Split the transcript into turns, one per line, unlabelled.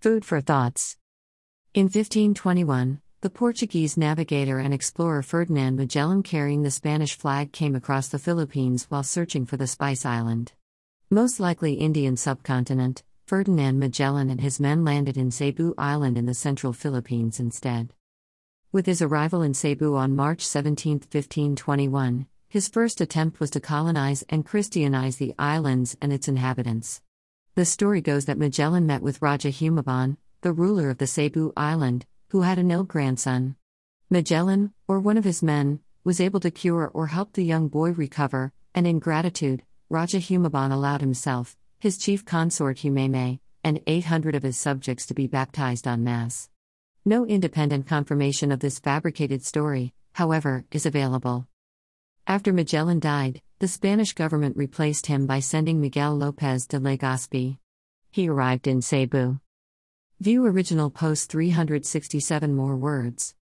Food for thoughts. In 1521, the Portuguese navigator and explorer Ferdinand Magellan carrying the Spanish flag came across the Philippines while searching for the Spice Island. Most likely Indian subcontinent, Ferdinand Magellan and his men landed in Cebu Island in the central Philippines instead. With his arrival in Cebu on March 17, 1521, his first attempt was to colonize and Christianize the islands and its inhabitants. The story goes that Magellan met with Raja Humabon, the ruler of the Cebu island, who had an ill grandson. Magellan, or one of his men, was able to cure or help the young boy recover, and in gratitude, Raja Humabon allowed himself, his chief consort Humeme, and 800 of his subjects to be baptized en masse. No independent confirmation of this fabricated story, however, is available. After Magellan died, the Spanish government replaced him by sending Miguel López de Legazpi. He arrived in Cebu. View original post 367 more words.